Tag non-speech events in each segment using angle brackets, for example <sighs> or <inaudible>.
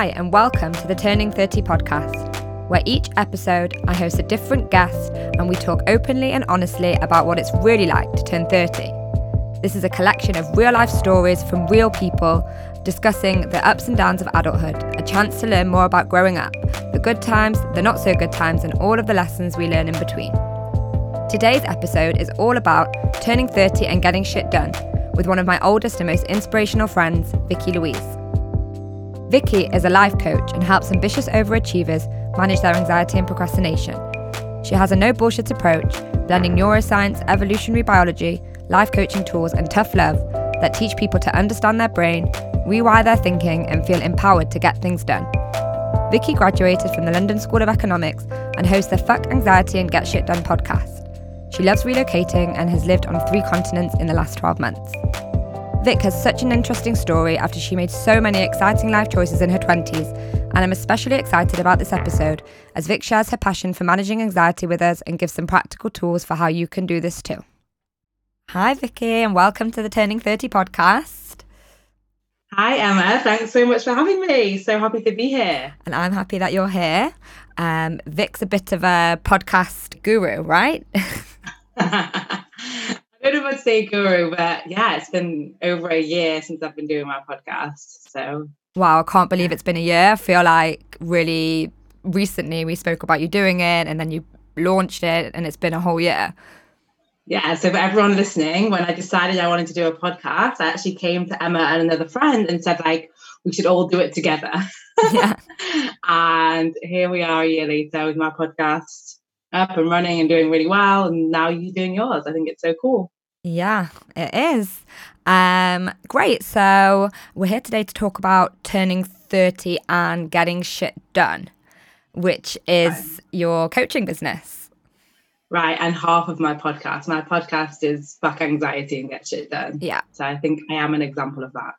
Hi, and welcome to the Turning 30 podcast, where each episode I host a different guest and we talk openly and honestly about what it's really like to turn 30. This is a collection of real life stories from real people discussing the ups and downs of adulthood, a chance to learn more about growing up, the good times, the not so good times, and all of the lessons we learn in between. Today's episode is all about turning 30 and getting shit done with one of my oldest and most inspirational friends, Vicky Louise. Vicky is a life coach and helps ambitious overachievers manage their anxiety and procrastination. She has a no bullshit approach, blending neuroscience, evolutionary biology, life coaching tools, and tough love that teach people to understand their brain, rewire their thinking, and feel empowered to get things done. Vicky graduated from the London School of Economics and hosts the Fuck Anxiety and Get Shit Done podcast. She loves relocating and has lived on three continents in the last 12 months. Vic has such an interesting story after she made so many exciting life choices in her 20s, and I'm especially excited about this episode as Vic shares her passion for managing anxiety with us and gives some practical tools for how you can do this too. Hi, Vicky, and welcome to the Turning 30 podcast. Hi, Emma. Thanks so much for having me. So happy to be here. And I'm happy that you're here. Um, Vic's a bit of a podcast guru, right? <laughs> <laughs> I don't know if I'd say guru, but yeah, it's been over a year since I've been doing my podcast. So wow, I can't believe it's been a year. I feel like really recently we spoke about you doing it and then you launched it and it's been a whole year. Yeah, so for everyone listening, when I decided I wanted to do a podcast, I actually came to Emma and another friend and said, like, we should all do it together. Yeah. <laughs> and here we are a year later with my podcast up and running and doing really well. And now you're doing yours. I think it's so cool. Yeah, it is. Um, great. So we're here today to talk about turning 30 and getting shit done, which is right. your coaching business. Right. And half of my podcast. My podcast is Fuck Anxiety and Get Shit Done. Yeah. So I think I am an example of that.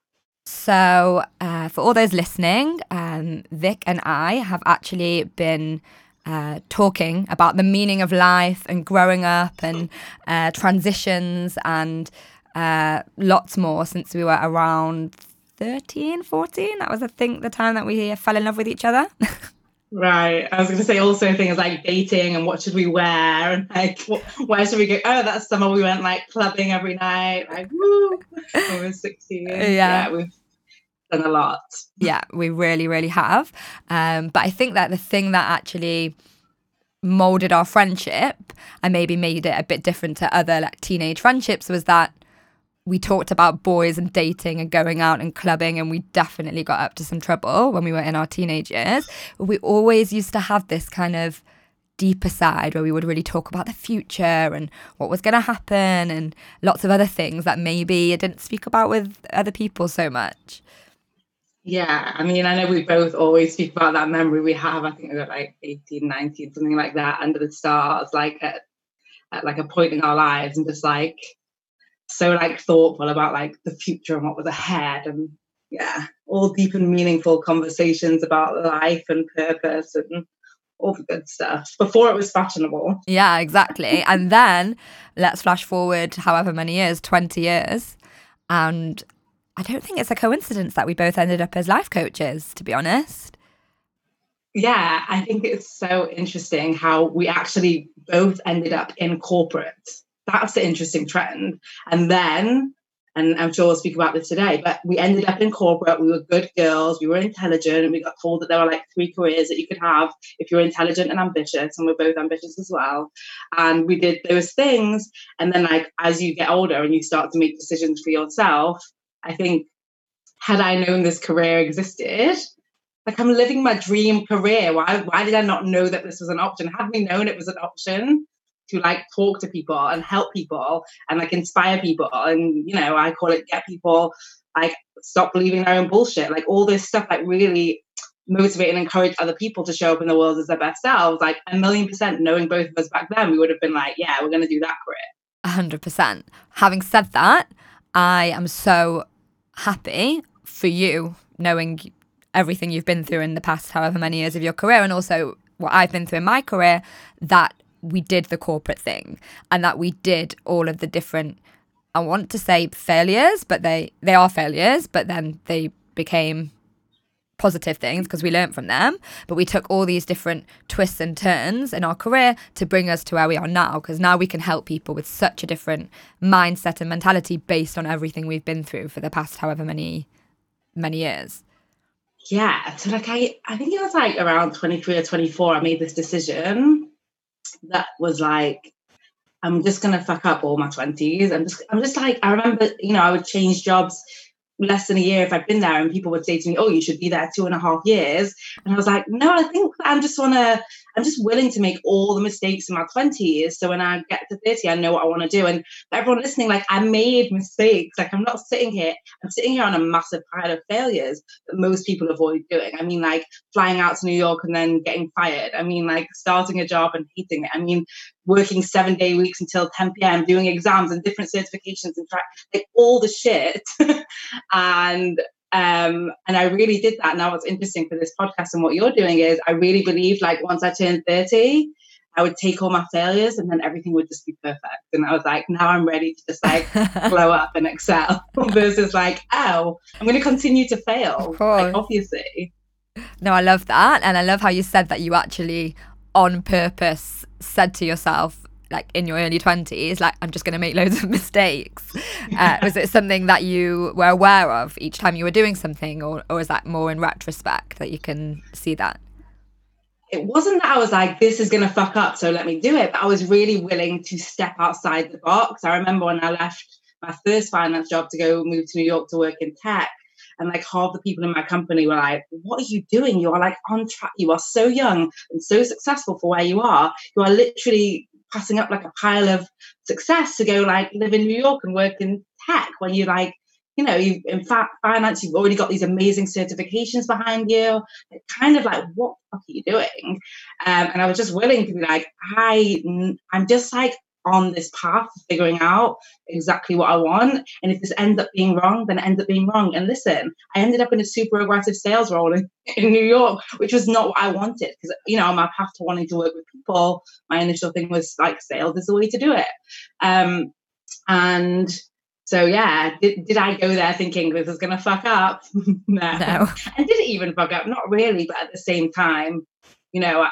So, uh, for all those listening, um, Vic and I have actually been uh, talking about the meaning of life and growing up and uh, transitions and uh, lots more since we were around 13, 14. That was, I think, the time that we fell in love with each other. <laughs> Right. I was going to say also things like dating and what should we wear and like where should we go? Oh, that summer we went like clubbing every night. Like woo, when we were 16. Yeah. yeah, we've done a lot. Yeah, we really, really have. Um, but I think that the thing that actually molded our friendship and maybe made it a bit different to other like teenage friendships was that we talked about boys and dating and going out and clubbing and we definitely got up to some trouble when we were in our teenage years we always used to have this kind of deeper side where we would really talk about the future and what was going to happen and lots of other things that maybe I didn't speak about with other people so much yeah, I mean, I know we both always speak about that memory we have. I think we got like 18, 19, something like that, under the stars, like at, at like a point in our lives, and just like so like thoughtful about like the future and what was ahead, and yeah, all deep and meaningful conversations about life and purpose and all the good stuff before it was fashionable. Yeah, exactly. and then let's flash forward however many years, 20 years, and I don't think it's a coincidence that we both ended up as life coaches, to be honest. Yeah, I think it's so interesting how we actually both ended up in corporate. That's the interesting trend. And then, and I'm sure we'll speak about this today, but we ended up in corporate. We were good girls, we were intelligent, and we got told that there were like three careers that you could have if you're intelligent and ambitious, and we're both ambitious as well. And we did those things. And then, like, as you get older and you start to make decisions for yourself, I think had I known this career existed, like I'm living my dream career. Why why did I not know that this was an option? Had we known it was an option to like talk to people and help people and like inspire people and you know, I call it get people like stop believing their own bullshit. Like all this stuff like really motivate and encourage other people to show up in the world as their best selves. Like a million percent knowing both of us back then, we would have been like, yeah, we're gonna do that career. A hundred percent. Having said that, I am so happy for you knowing everything you've been through in the past however many years of your career and also what I've been through in my career that we did the corporate thing and that we did all of the different I want to say failures but they they are failures but then they became positive things because we learned from them, but we took all these different twists and turns in our career to bring us to where we are now because now we can help people with such a different mindset and mentality based on everything we've been through for the past however many many years. Yeah, so like I I think it was like around 23 or 24 I made this decision that was like I'm just gonna fuck up all my 20s. I'm just I'm just like I remember, you know, I would change jobs less than a year if I'd been there, and people would say to me, "Oh, you should be there two and a half years," and I was like, "No, I think I'm just want to. I'm just willing to make all the mistakes in my twenties, so when I get to thirty, I know what I want to do." And everyone listening, like, I made mistakes. Like, I'm not sitting here. I'm sitting here on a massive pile of failures that most people avoid doing. I mean, like flying out to New York and then getting fired. I mean, like starting a job and hating it. I mean, working seven day weeks until 10 p.m., doing exams and different certifications and try like all the shit. <laughs> and um, and I really did that. And now what's interesting for this podcast and what you're doing is I really believed like once I turned 30, I would take all my failures and then everything would just be perfect. And I was like, now I'm ready to just like <laughs> blow up and excel <laughs> versus like, oh, I'm going to continue to fail. Like, obviously. No, I love that. And I love how you said that you actually on purpose said to yourself, like in your early 20s like i'm just going to make loads of <laughs> mistakes. Uh, was it something that you were aware of each time you were doing something or, or is that more in retrospect that you can see that? It wasn't that i was like this is going to fuck up so let me do it but i was really willing to step outside the box. I remember when i left my first finance job to go move to new york to work in tech and like half the people in my company were like, What are you doing? You are like on track. You are so young and so successful for where you are. You are literally passing up like a pile of success to go like live in New York and work in tech when you like, you know, you've in fact finance, you've already got these amazing certifications behind you. Kind of like, what fuck are you doing? Um, and I was just willing to be like, I, I'm just like on this path of figuring out exactly what I want. And if this ends up being wrong, then it ends up being wrong. And listen, I ended up in a super aggressive sales role in, <laughs> in New York, which was not what I wanted. Because, you know, on my path to wanting to work with people, my initial thing was like, sales is the way to do it. Um, and so, yeah, did, did I go there thinking this is going to fuck up? <laughs> no. no. And did it even fuck up? Not really, but at the same time, you know,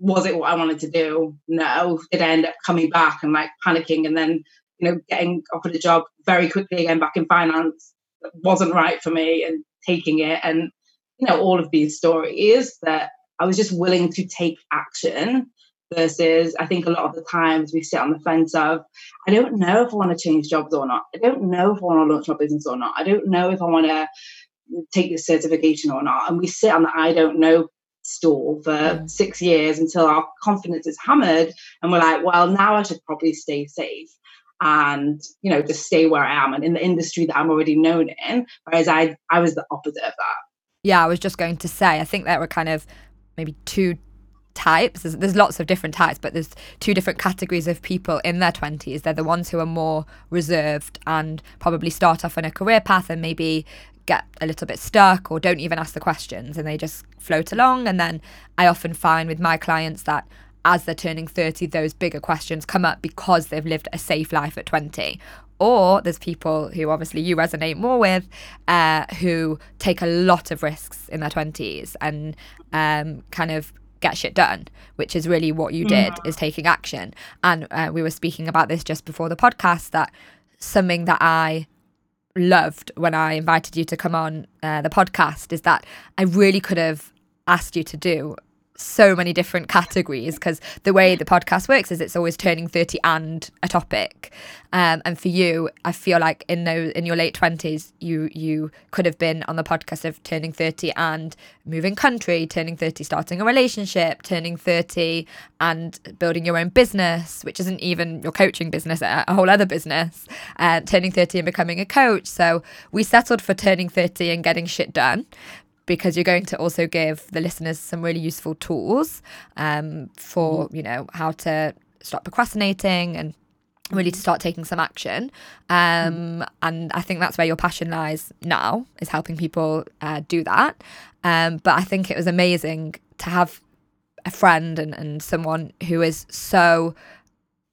was it what I wanted to do? No. Did I end up coming back and like panicking and then, you know, getting offered a job very quickly again back in finance that wasn't right for me and taking it and, you know, all of these stories that I was just willing to take action versus I think a lot of the times we sit on the fence of, I don't know if I want to change jobs or not. I don't know if I want to launch my business or not. I don't know if I want to take this certification or not. And we sit on the I don't know stall for mm. six years until our confidence is hammered and we're like well now i should probably stay safe and you know just stay where i am and in the industry that i'm already known in. Whereas i i was the opposite of that. Yeah i was just going to say i think there were kind of maybe two types. There's, there's lots of different types but there's two different categories of people in their 20s they're the ones who are more reserved and probably start off on a career path and maybe get a little bit stuck or don't even ask the questions and they just float along. And then I often find with my clients that as they're turning 30, those bigger questions come up because they've lived a safe life at 20. Or there's people who obviously you resonate more with uh, who take a lot of risks in their 20s and um, kind of get shit done, which is really what you did, mm. is taking action. And uh, we were speaking about this just before the podcast that something that I loved when I invited you to come on uh, the podcast is that I really could have asked you to do so many different categories because the way the podcast works is it's always turning 30 and a topic. Um, and for you i feel like in those in your late 20s you you could have been on the podcast of turning 30 and moving country turning 30 starting a relationship turning 30 and building your own business which isn't even your coaching business a, whole other business uh, turning 30 and becoming a coach. So we settled for turning 30 and getting shit done because you're going to also give the listeners some really useful tools um, for mm-hmm. you know how to stop procrastinating and really to mm-hmm. start taking some action um, mm. and i think that's where your passion lies now is helping people uh, do that um, but i think it was amazing to have a friend and, and someone who is so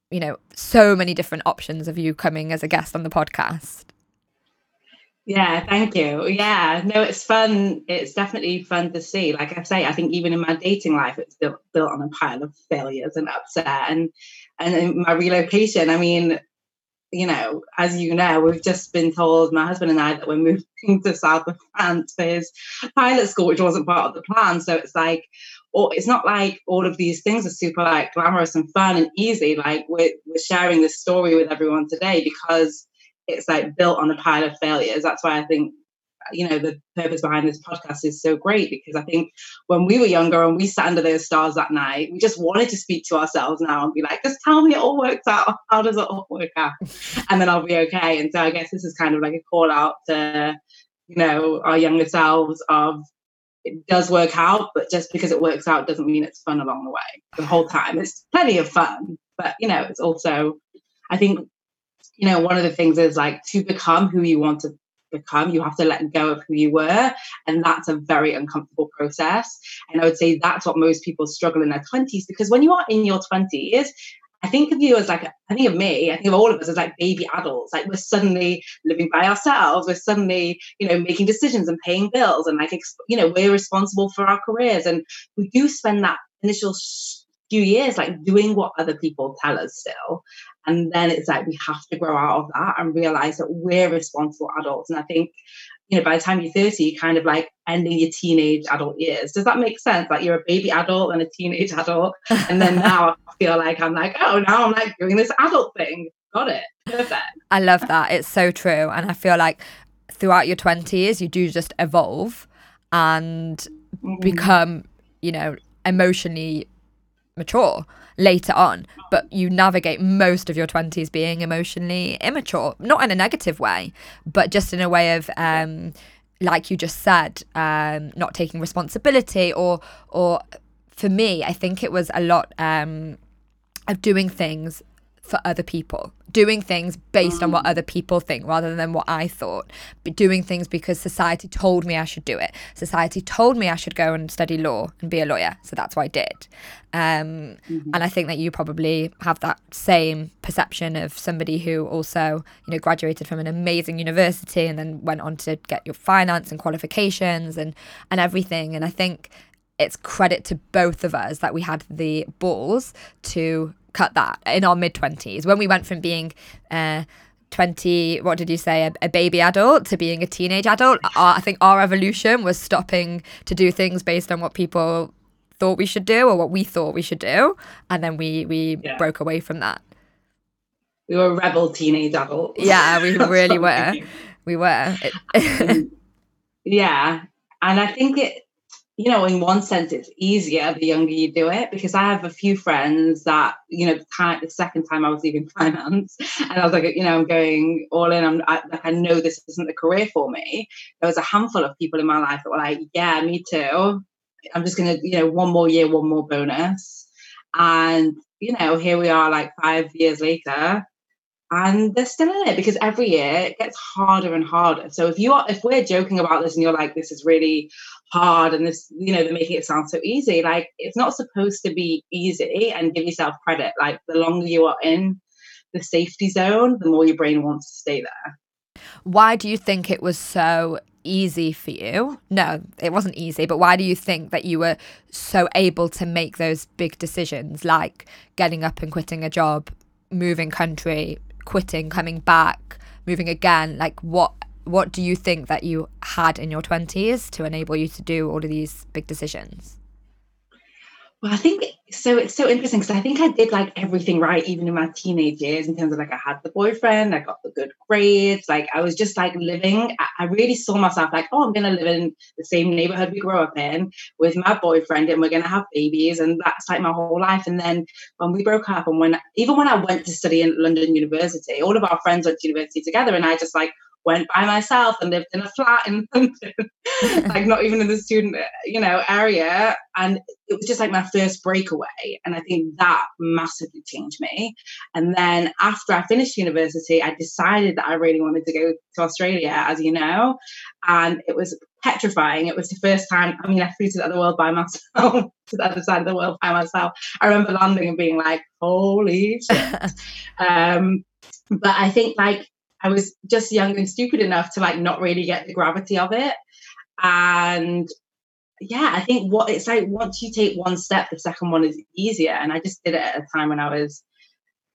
you know so many different options of you coming as a guest on the podcast Yeah, thank you. Yeah, no, it's fun. It's definitely fun to see. Like I say, I think even in my dating life, it's built built on a pile of failures and upset. And and my relocation, I mean, you know, as you know, we've just been told, my husband and I, that we're moving <laughs> to south of France for his pilot school, which wasn't part of the plan. So it's like, or it's not like all of these things are super like glamorous and fun and easy. Like we're we're sharing this story with everyone today because it's like built on a pile of failures. That's why I think you know the purpose behind this podcast is so great because I think when we were younger and we sat under those stars that night, we just wanted to speak to ourselves now and be like, just tell me it all works out. How does it all work out? <laughs> And then I'll be okay. And so I guess this is kind of like a call out to you know our younger selves of it does work out, but just because it works out doesn't mean it's fun along the way. The whole time it's plenty of fun, but you know it's also I think you know, one of the things is like to become who you want to become, you have to let go of who you were. And that's a very uncomfortable process. And I would say that's what most people struggle in their 20s because when you are in your 20s, I think of you as like, I think of me, I think of all of us as like baby adults. Like we're suddenly living by ourselves. We're suddenly, you know, making decisions and paying bills and like, you know, we're responsible for our careers. And we do spend that initial few years like doing what other people tell us still and then it's like we have to grow out of that and realize that we're responsible adults. And i think you know by the time you're 30 you're kind of like ending your teenage adult years. Does that make sense? Like you're a baby adult and a teenage adult. And then now <laughs> i feel like i'm like oh now i'm like doing this adult thing. Got it. Perfect. I love that. It's so true. And i feel like throughout your 20s you do just evolve and mm-hmm. become you know emotionally mature later on, but you navigate most of your 20s being emotionally immature, not in a negative way, but just in a way of, um, like you just said, um, not taking responsibility or, or for me, I think it was a lot um, of doing things for other people, doing things based on what mm. other people think rather than what I thought, but doing things because society told me I should do it. Society told me I should go and study law and be a lawyer, so that's what I did. Um, mm-hmm. And I think that you probably have that same perception of somebody who also, you know, graduated from an amazing university and then went on to get your finance and qualifications and and everything. And I think it's credit to both of us that we had the balls to cut that in our mid 20s when we went from being uh, 20 what did you say a, a, baby adult to being a teenage adult our, i think our evolution was stopping to do things based on what people thought we should do or what we thought we should do and then we we yeah. broke away from that. We were rebel teenage adults. Yeah we <laughs> <laughs> really were. We were. <laughs> Yeah and i think it you know, in one sense, it's easier the younger you do it because I have a few friends that, you know, the second time I was leaving <laughs> finance, and I was like, you know, I'm going all in. I'm I, like, I know this isn't the career for me. There was a handful of people in my life that were like, yeah, me too. I'm just gonna, you know, one more year, one more bonus, and you know, here we are, like five years later, and they're still in it because every year it gets harder and harder. So if you are, if we're joking about this and you're like, this is really hard and this, you know, they're making it sound so easy, like it's not supposed to be easy and give yourself credit. Like the longer you are in the safety zone, the more your brain wants to stay there. Why do you think it was so easy for you? No, it wasn't easy, but why do you think that you were so able to make those big decisions like getting up and quitting a job, moving country, quitting, coming back, moving again? Like what what do you think that you had in your 20s to enable you to do all of these big decisions? Well, I think so. It's so interesting because I think I did like everything right, even in my teenage years, in terms of like I had the boyfriend, I got the good grades, like I was just like living. I really saw myself like, oh, I'm gonna live in the same neighborhood we grew up in with my boyfriend, and we're gonna have babies, and that's like my whole life. And then when we broke up, and when even when I went to study in London University, all of our friends went to university together, and I just like went by myself and lived in a flat in <laughs> London, <laughs> like not even in the student, you know, area. And it was just like my first breakaway. And I think that massively changed me. And then after I finished university, I decided that I really wanted to go to Australia, as you know. And it was petrifying. It was the first time, I mean, I flew to the other world by <laughs> myself, to the other side of the world by myself. I remember landing and being like, holy shit. um, but I think like I was just young and stupid enough to like not really get the gravity of it. And yeah, I think what it's like once you take one step, the second one is easier. And I just did it at a time when I was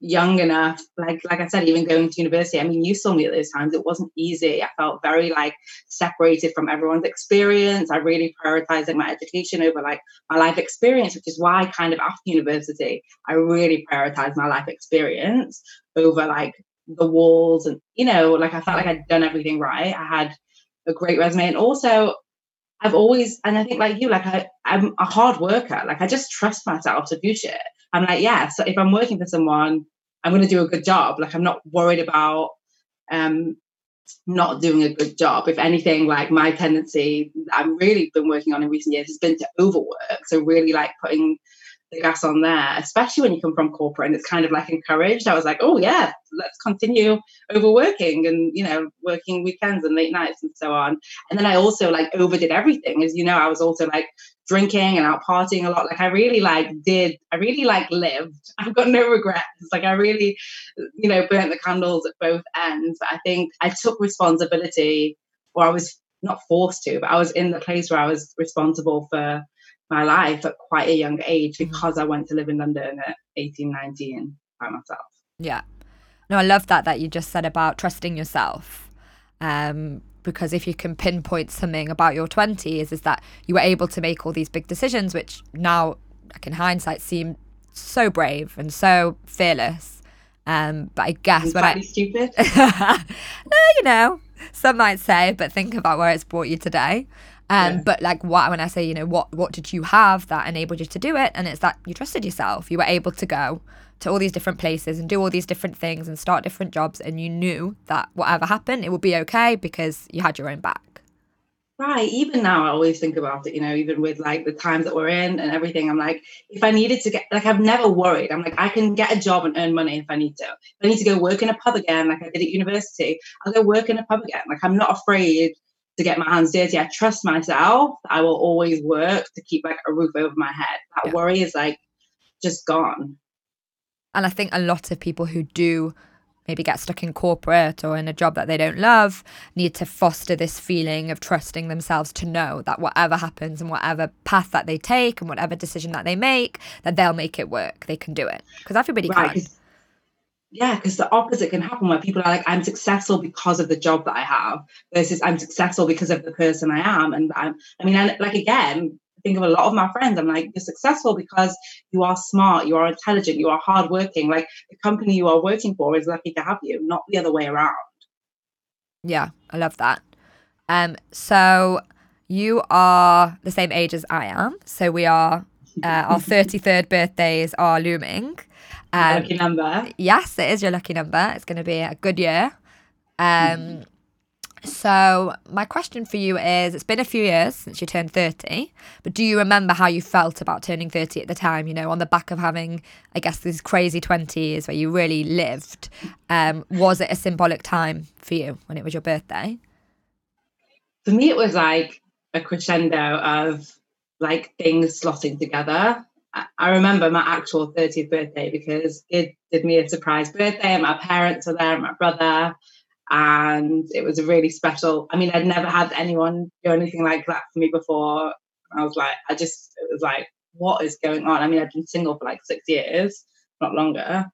young enough like like i said even going to university i mean you saw me at those times it wasn't easy i felt very like separated from everyone's experience i really prioritizing my education over like my life experience which is why kind of after university i really prioritized my life experience over like the walls and you know like i felt like i'd done everything right i had a great resume and also i've always and i think like you like I, i'm a hard worker like i just trust myself to do shit I'm like, yeah, so if I'm working for someone, I'm going to do a good job. Like I'm not worried about um, not doing a good job. If anything, like my tendency I've really been working on in recent years has been to overwork. So really like putting the gas on there, especially when you come from corporate and it's kind of like encouraged. I was like, oh yeah, let's continue overworking and you know working weekends and late nights and so on. And then I also like overdid everything, as you know. I was also like drinking and out partying a lot. Like I really like did. I really like lived. <laughs> I've got no regrets. Like I really, you know, burnt the candles at both ends. But I think I took responsibility, or I was not forced to, but I was in the place where I was responsible for my life at quite a young age mm. because I went to live in London at 18, 19 by myself. Yeah. No, I love that that you just said about trusting yourself. Um, because if you can pinpoint something about your 20s is that you were able to make all these big decisions which now like in hindsight seem so brave and so fearless um but i guess when i stupid <laughs> no you know some might say but think about where it's brought you today um, yeah. But like what when I say you know what what did you have that enabled you to do it, and it's that you trusted yourself. You were able to go to all these different places and do all these different things and start different jobs, and you knew that whatever happened, it would be okay because you had your own back. Right. Even now, I always think about it, you know, even with like the times that we're in and everything. I'm like, if I needed to get, like, I've never worried. I'm like, I can get a job and earn money if I need to. If I need to go work in a pub again, like I did at university, I'll go work in a pub again. Like, I'm not afraid to get my hands dirty. I trust myself. I will always work to keep like a roof over my head. That yeah. worry is like just gone. And I think a lot of people who do maybe get stuck in corporate or in a job that they don't love need to foster this feeling of trusting themselves to know that whatever happens and whatever path that they take and whatever decision that they make that they'll make it work they can do it because everybody right. can yeah, because the opposite can happen where people are like, I'm successful because of the job that I have versus I'm successful because of the person I am. And I'm, I mean, I, like again, think of a lot of my friends. I'm like, you're successful because you are smart, you are intelligent, you are hardworking. Like the company you are working for is lucky to have you, not the other way around. Yeah, I love that. Um, so you are the same age as I am. So we are, uh, our <laughs> 33rd birthdays are looming. Um, lucky number. Yes, it is your lucky number. It's going to be a good year. Um, so my question for you is: It's been a few years since you turned thirty, but do you remember how you felt about turning thirty at the time? You know, on the back of having, I guess, these crazy twenties where you really lived. Um, was it a symbolic time for you when it was your birthday? For me, it was like a crescendo of like things slotting together. I remember my actual 30th birthday because it did me a surprise birthday, and my parents were there, and my brother, and it was a really special. I mean, I'd never had anyone do anything like that for me before. I was like, I just, it was like, what is going on? I mean, I'd been single for like six years, not longer,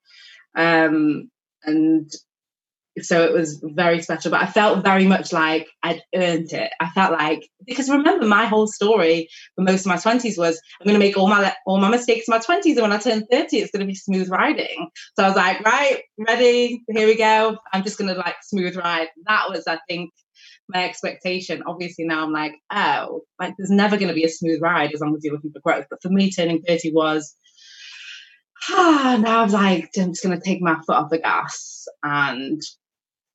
um, and so it was very special but i felt very much like i'd earned it. I felt like because remember my whole story for most of my 20s was i'm going to make all my all my mistakes in my 20s and when i turn 30 it's going to be smooth riding. So i was like right ready here we go. I'm just going to like smooth ride. That was i think my expectation. Obviously now i'm like oh like there's never going to be a smooth ride as long as you're looking for growth. But for me turning 30 was ah, <sighs> now I'm like, I'm just going to take my foot off the gas and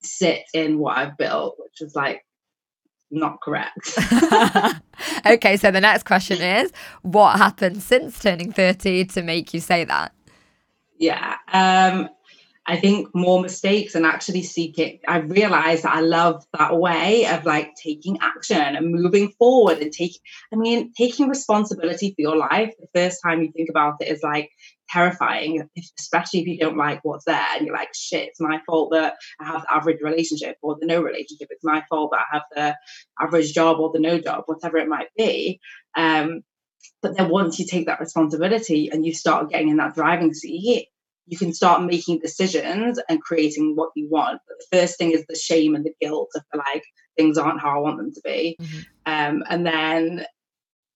sit in what I've built, which is like not correct. <laughs> okay, so the next question <laughs> is what happened since turning 30 to make you say that? Yeah. Um I think more mistakes and actually seeking. I realized that I love that way of like taking action and moving forward and taking, I mean, taking responsibility for your life. The first time you think about it is like terrifying, especially if you don't like what's there and you're like, shit, it's my fault that I have the average relationship or the no relationship. It's my fault that I have the average job or the no job, whatever it might be. Um, but then once you take that responsibility and you start getting in that driving seat, you can start making decisions and creating what you want. But the first thing is the shame and the guilt of the like things aren't how I want them to be. Mm-hmm. Um, and then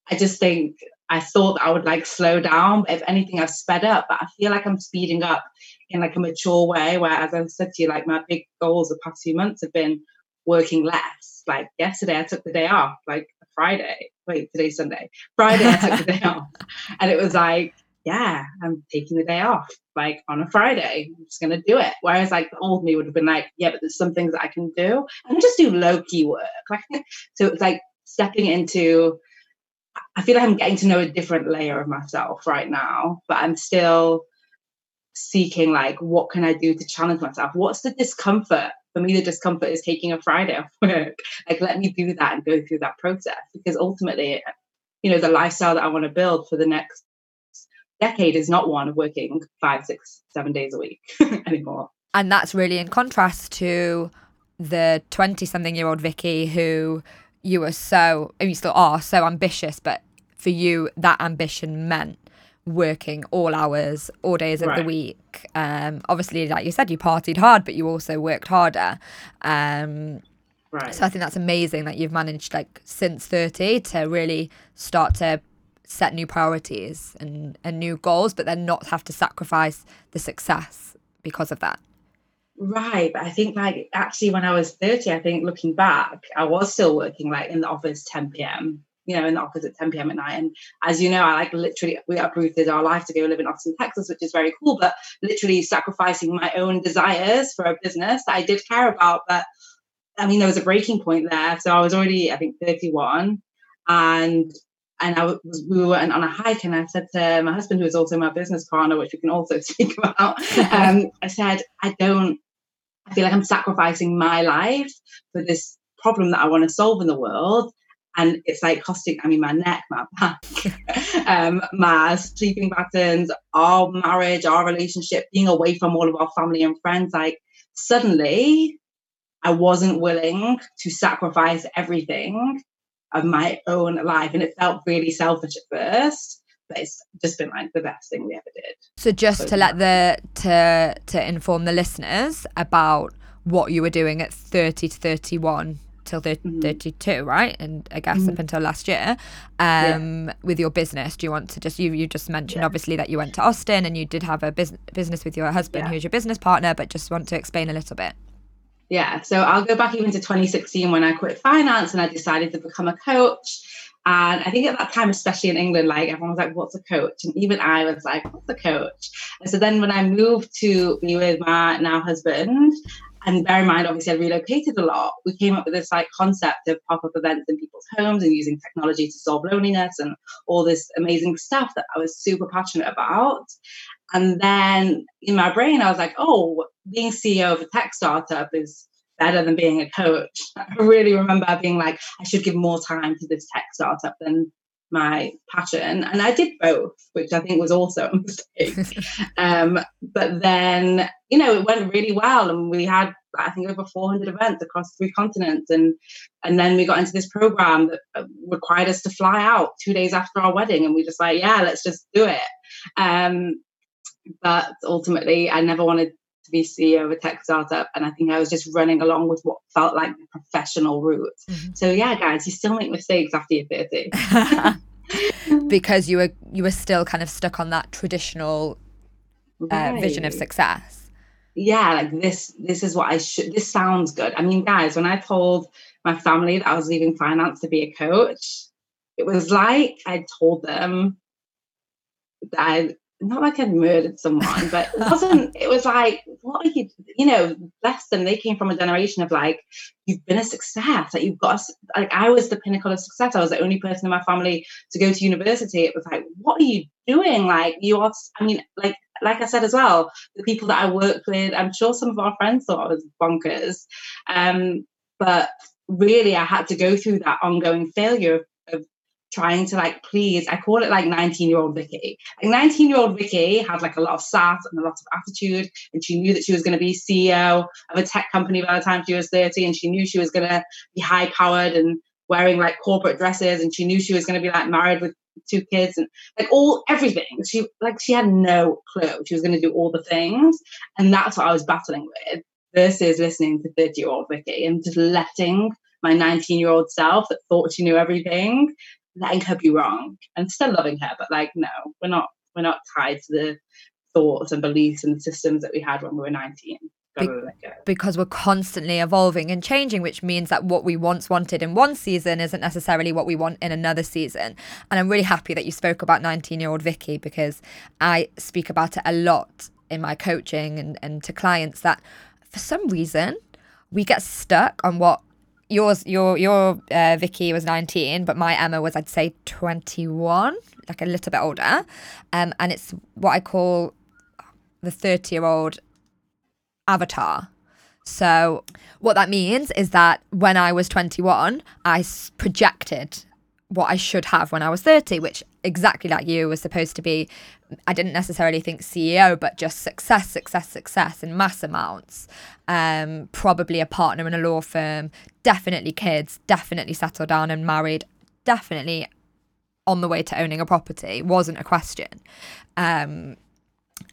I just think I thought I would like slow down, if anything, I've sped up. But I feel like I'm speeding up in like a mature way. Where, as I said to you, like my big goals the past few months have been working less. Like yesterday, I took the day off. Like Friday, wait, today's Sunday. Friday, I took the day <laughs> off, and it was like yeah, I'm taking the day off, like on a Friday. I'm just gonna do it. Whereas like the old me would have been like, yeah, but there's some things that I can do and just do low key work. Like <laughs> so it's like stepping into I feel like I'm getting to know a different layer of myself right now, but I'm still seeking like what can I do to challenge myself? What's the discomfort? For me, the discomfort is taking a Friday off <laughs> work. Like let me do that and go through that process because ultimately, you know, the lifestyle that I want to build for the next decade is not one of working five, six, seven days a week <laughs> anymore. And that's really in contrast to the 20 something year old Vicky who you were so, and you still are so ambitious, but for you, that ambition meant working all hours, all days of right. the week. Um, obviously, like you said, you partied hard, but you also worked harder. Um, right. So I think that's amazing that you've managed, like, since 30 to really start to set new priorities and, and new goals, but then not have to sacrifice the success because of that. Right. But I think like actually when I was 30, I think looking back, I was still working like in the office 10 p.m. You know, in the office at 10 p.m. at night. And as you know, I like literally we uprooted our life to go live in Austin, Texas, which is very cool, but literally sacrificing my own desires for a business that I did care about. But I mean, there was a breaking point there. So I was already, I think, 31. And and I was we were on a hike and I said to my husband, who is also my business partner, which we can also <laughs> speak about, <laughs> um, I said, I don't I feel like I'm sacrificing my life for this problem that I want to solve in the world. And it's like costing, I mean, my neck, my back, <laughs> um, my sleeping patterns, our marriage, our relationship, being away from all of our family and friends. Like, suddenly, I wasn't willing to sacrifice everything of my own life. And it felt really selfish at first, but it's just been like the best thing we ever did. So just so, to let the to to inform the listeners about what you were doing at 30 to 31 till 30, mm-hmm. 32 right and i guess mm-hmm. up until last year um, yeah. with your business do you want to just you you just mentioned yeah. obviously that you went to austin and you did have a business business with your husband yeah. who's your business partner but just want to explain a little bit yeah, so I'll go back even to 2016 when I quit finance and I decided to become a coach. And I think at that time, especially in England, like everyone was like, what's a coach? And even I was like, what's a coach? And so then when I moved to be with my now husband, and bear in mind, obviously, I relocated a lot. We came up with this like concept of pop up events in people's homes and using technology to solve loneliness and all this amazing stuff that I was super passionate about. And then in my brain, I was like, oh, being CEO of a tech startup is better than being a coach. <laughs> I really remember being like, I should give more time to this tech startup than my passion. And I did both, which I think was also a <laughs> mistake. <laughs> um, but then, you know, it went really well. And we had, I think, over 400 events across three continents. And, and then we got into this program that uh, required us to fly out two days after our wedding. And we just like, yeah, let's just do it. Um, but ultimately, I never wanted to be CEO of a tech startup. And I think I was just running along with what felt like the professional route. Mm-hmm. So yeah, guys, you still make mistakes after you're 30. <laughs> because you were you were still kind of stuck on that traditional uh, right. vision of success. Yeah, like this this is what I should this sounds good. I mean, guys, when I told my family that I was leaving finance to be a coach, it was like I told them that I not like I'd murdered someone, but it wasn't, <laughs> it was like, what are you, you know, bless them. They came from a generation of like, you've been a success. Like you've got, a, like I was the pinnacle of success. I was the only person in my family to go to university. It was like, what are you doing? Like you are, I mean, like like I said as well, the people that I worked with, I'm sure some of our friends thought I was bonkers. Um, but really, I had to go through that ongoing failure of, of trying to like please. I call it like 19 year old Vicky. Like 19 year old Vicky had like a lot of sass and a lot of attitude, and she knew that she was going to be CEO of a tech company by the time she was 30, and she knew she was going to be high powered and wearing like corporate dresses, and she knew she was going to be like married with two kids and like all everything. She like she had no clue she was going to do all the things, and that's what I was battling with. Versus listening to 30 year old Vicky and just letting my 19 year old self that thought she knew everything, letting her be wrong and still loving her, but like no, we're not we're not tied to the thoughts and beliefs and systems that we had when we were 19. Be- because we're constantly evolving and changing, which means that what we once wanted in one season isn't necessarily what we want in another season. And I'm really happy that you spoke about 19 year old Vicky because I speak about it a lot in my coaching and, and to clients that for some reason we get stuck on what yours your your uh, Vicky was 19 but my Emma was I'd say 21 like a little bit older um and it's what I call the 30 year old avatar. So, what that means is that when I was 21, I projected what I should have when I was 30, which exactly like you was supposed to be. I didn't necessarily think CEO, but just success, success, success in mass amounts. Um, probably a partner in a law firm, definitely kids, definitely settled down and married, definitely on the way to owning a property. Wasn't a question. Um,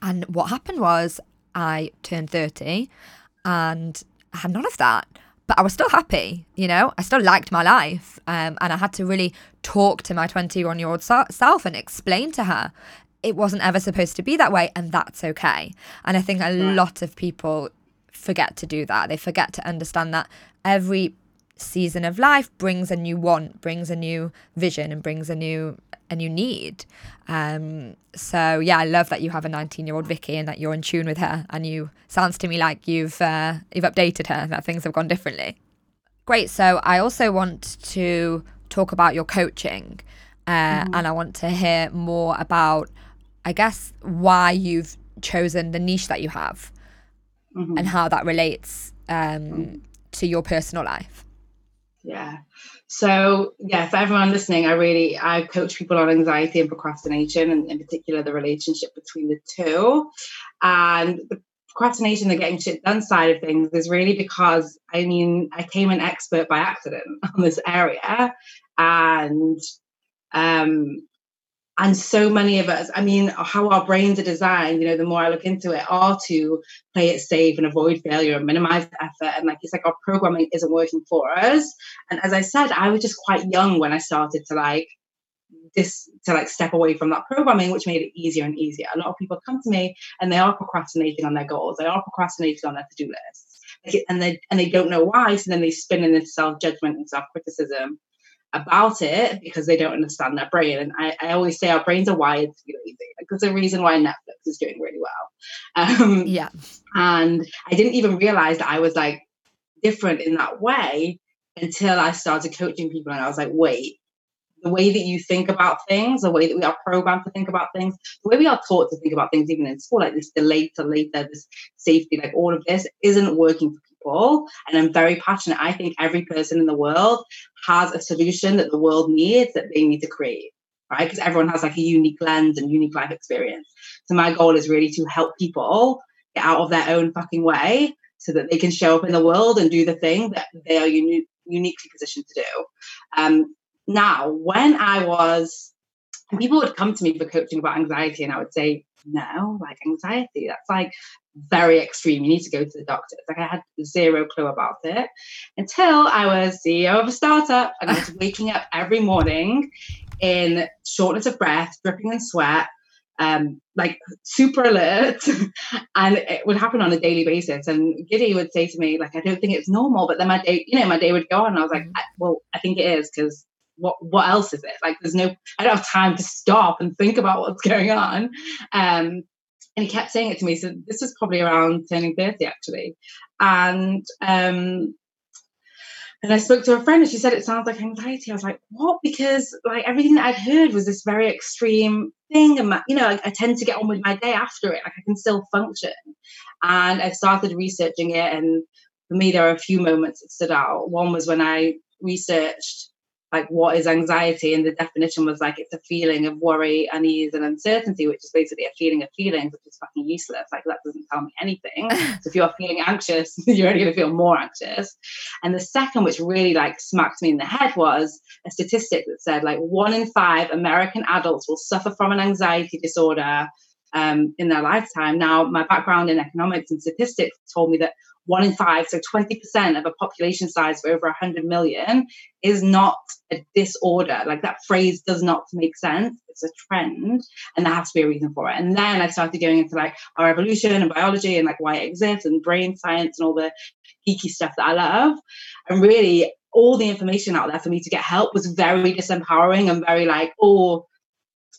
and what happened was I turned 30 and I had none of that. But I was still happy, you know, I still liked my life. Um, and I had to really talk to my 21 year old self and explain to her it wasn't ever supposed to be that way. And that's okay. And I think a lot of people forget to do that. They forget to understand that every season of life brings a new want, brings a new vision, and brings a new a you need. Um, so yeah, I love that you have a 19 year old Vicky and that you're in tune with her, and you sounds to me like you've uh, you've updated her that things have gone differently. Great. So I also want to talk about your coaching, uh, mm-hmm. and I want to hear more about, I guess, why you've chosen the niche that you have, mm-hmm. and how that relates um, mm-hmm. to your personal life. Yeah. So yeah, for everyone listening, I really I coach people on anxiety and procrastination, and in particular the relationship between the two. And the procrastination, the getting shit done side of things, is really because I mean I came an expert by accident <laughs> on this area, and um, and so many of us i mean how our brains are designed you know the more i look into it are to play it safe and avoid failure and minimize effort. And like it's like our programming isn't working for us. And as i said i was just quite young when i started to like this to like step away from that programming which made it easier and easier. A lot of people come to me and they are procrastinating on their goals. They are procrastinating on their to-do lists. And they and they don't know why so then they spin in this self-judgment and self-criticism about it because they don't understand their brain. And I, I always say our brains are wired to be lazy. Like there's a reason why Netflix is doing really well. Um, yeah. And I didn't even realize that I was like different in that way until I started coaching people. And I was like, wait, the way that you think about things, the way that we are programmed to think about things, the way we are taught to think about things, even in school, like this delay to later, this safety, like all of this isn't working for people. And I'm very passionate. I think every person in the world has a solution that the world needs that they need to create, right? Because everyone has like a unique lens and unique life experience. So my goal is really to help people get out of their own fucking way so that they can show up in the world and do the thing that they are uni- uniquely positioned to do. Um, now, when I was, people would come to me for coaching about anxiety, and I would say, no, like anxiety, that's like very extreme. You need to go to the doctor. Like I had zero clue about it until I was CEO of a startup and I was <laughs> waking up every morning in shortness of breath, dripping in sweat, um, like super alert. <laughs> and it would happen on a daily basis. And Giddy would say to me, like, I don't think it's normal. But then my day, you know, my day would go on. And I was like, mm. well, I think it is because what what else is it? Like there's no I don't have time to stop and think about what's going on. Um, and he kept saying it to me. So this was probably around turning 30 actually. And um, and I spoke to a friend and she said it sounds like anxiety. I was like, what? Because like everything that I'd heard was this very extreme thing. And, my, you know, I, tend to get on with my day after it. Like I can still function. And I started researching it. And for me, there are a few moments that stood out. One was when I researched like what is anxiety? And the definition was like it's a feeling of worry unease and uncertainty which is basically a feeling of feelings which is fucking useless. Like that doesn't tell me anything. <laughs> So if you're feeling anxious <laughs> you're only going to feel more anxious. And the second which really like smacked me in the head was a statistic that said like one in five american adults will suffer from an anxiety disorder um, in their lifetime. Now, my background in economics and statistics told me that one in five, so 20% of a population size of over 100 million, is not a disorder. Like that phrase does not make sense. It's a trend, and there has to be a reason for it. And then I started going into like our evolution and biology and like why it exists and brain science and all the geeky stuff that I love. And really, all the information out there for me to get help was very disempowering and very like, oh,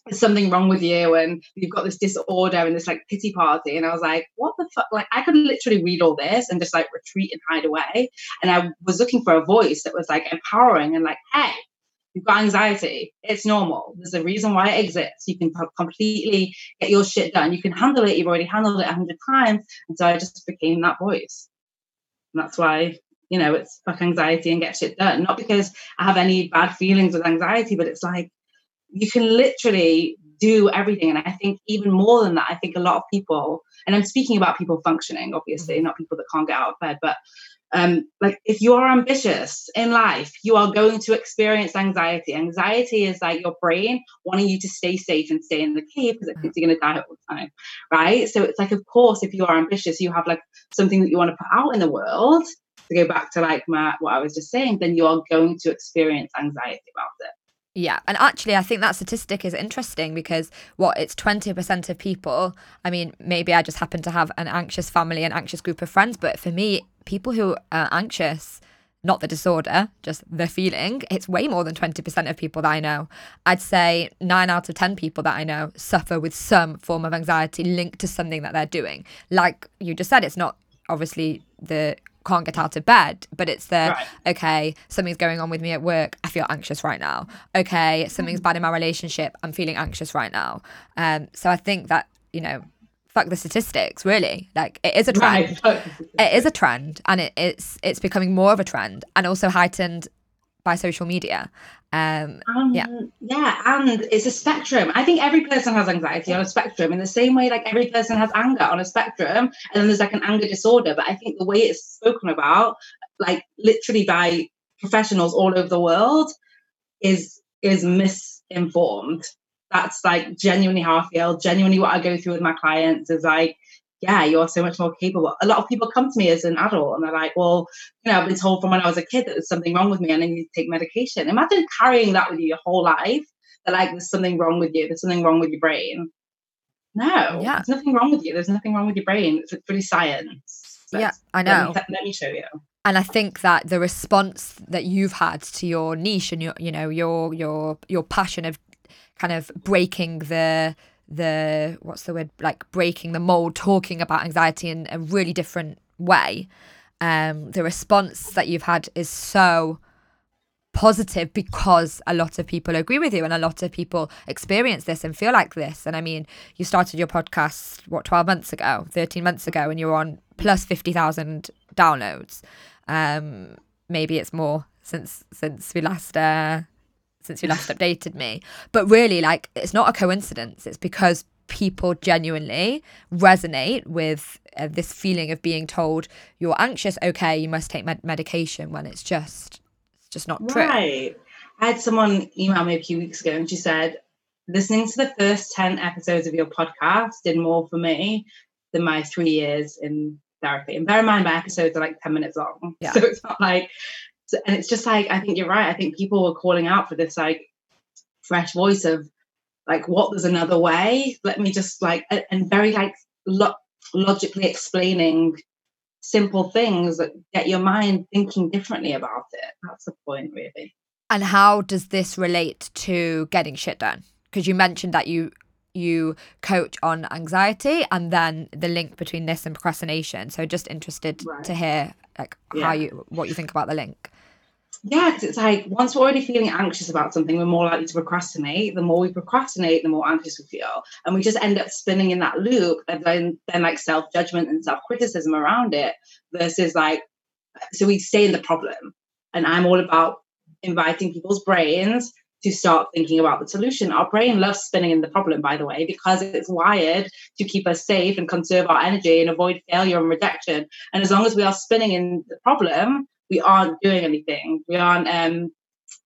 there's something wrong with you and you've got this disorder and this like pity party. And i was like what the fuck like i could literally read all this and just like retreat and hide away. And i was looking for a voice that was like empowering and like hey you've got anxiety. It's normal. There's a reason why it exists. You can completely get your shit done. You can handle it. You've already handled it a hundred times. And so i just became that voice. And that's why you know it's fuck anxiety and get shit done. Not because i have any bad feelings with anxiety but it's like you can literally do everything. And I think even more than that, I think a lot of people, and I'm speaking about people functioning, obviously, not people that can't get out of bed, but um, like if you are ambitious in life, you are going to experience anxiety. Anxiety is like your brain wanting you to stay safe and stay in the cave because it thinks you're going to die all the time, right? So it's like, of course, if you are ambitious, you have like something that you want to put out in the world. To go back to like my what I was just saying, then you are going to experience anxiety about it. Yeah, and actually, I think that statistic is interesting because what it's 20% of people. I mean, maybe I just happen to have an anxious family, an anxious group of friends, but for me, people who are anxious, not the disorder, just the feeling, it's way more than 20% of people that I know. I'd say nine out of 10 people that I know suffer with some form of anxiety linked to something that they're doing. Like you just said, it's not obviously the can't get out of bed, but it's the right. okay, something's going on with me at work. I feel anxious right now. Okay, something's bad in my relationship. I'm feeling anxious right now. Um, so I think that you know, fuck the statistics. Really, like it is a trend. Right. It is a trend, and it, it's it's becoming more of a trend, and also heightened by social media. Um, um, yeah, yeah, and it's a spectrum. I think every person has anxiety on a spectrum, in the same way, like every person has anger on a spectrum, and then there's like an anger disorder. But I think the way it's spoken about, like literally by professionals all over the world, is is misinformed. That's like genuinely how I feel. Genuinely, what I go through with my clients is like yeah, you're so much more capable. A lot of people come to me as an adult and they're like, well, you know, I've been told from when I was a kid that there's something wrong with me and I need to take medication. Imagine carrying that with you your whole life. That like there's something wrong with you, there's something wrong with your brain. No, yeah. there's nothing wrong with you. There's nothing wrong with your brain. It's really science. yeah, I know. Let me, let me show you. And I think that the response that you've had to your niche and your, you know, your your your passion of kind of breaking the the what's the word like breaking the mold talking about anxiety in a really different way. Um the response that you've had is so positive because a lot of people agree with you and a lot of people experience this and feel like this. And i mean you started your podcast what 12 months ago 13 months ago and you're on plus 50,000 downloads. Um maybe it's more since since we last uh since you last updated me. But really, like, it's not a coincidence. It's because people genuinely resonate with uh, this feeling of being told you're anxious. Okay, you must take med- medication when it's just it's just not true. Right. I had someone email me a few weeks ago, and she said, "Listening to the first ten episodes of your podcast did more for me than my three years in." therapy and bear in mind my episodes are like 10 minutes long yeah. <laughs> so it's not like and it's just like I think you're right. I think people were calling out for this like fresh voice of like what there's another way. Let me just like and very like lo- logically explaining simple things that get your mind thinking differently about it. That's the point, really. And how does this relate to getting shit done? Because you mentioned that you you coach on anxiety and then the link between this and procrastination. So just interested right. to hear like yeah. how you what you think about the link. Yeah, because it's like once we're already feeling anxious about something, we're more likely to procrastinate. The more we procrastinate, the more anxious we feel, and we just end up spinning in that loop, and then then like self judgment and self criticism around it, versus like, so we stay in the problem. And I'm all about inviting people's brains to start thinking about the solution. Our brain loves spinning in the problem, by the way, because it's wired to keep us safe and conserve our energy and avoid failure and rejection. And as long as we are spinning in the problem, we aren't doing anything. We aren't um,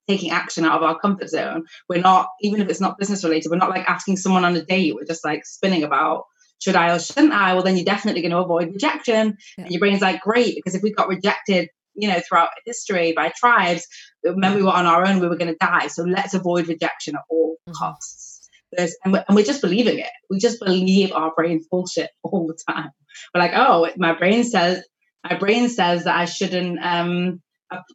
taking action out of our comfort zone. We're not, even if it's not business related, we're not like asking someone on a date. We're just like spinning about should I or shouldn't I? Well, then you're definitely going to avoid rejection. Yeah. And your brain's like, great, because if we got rejected, you know, throughout history by tribes, when we were on our own, we were going to die. So let's avoid rejection at all mm-hmm. costs. There's, and, we're, and we're just believing it. We just believe our brain's bullshit all the time. We're like, oh, my brain says my brain says that I shouldn't, um,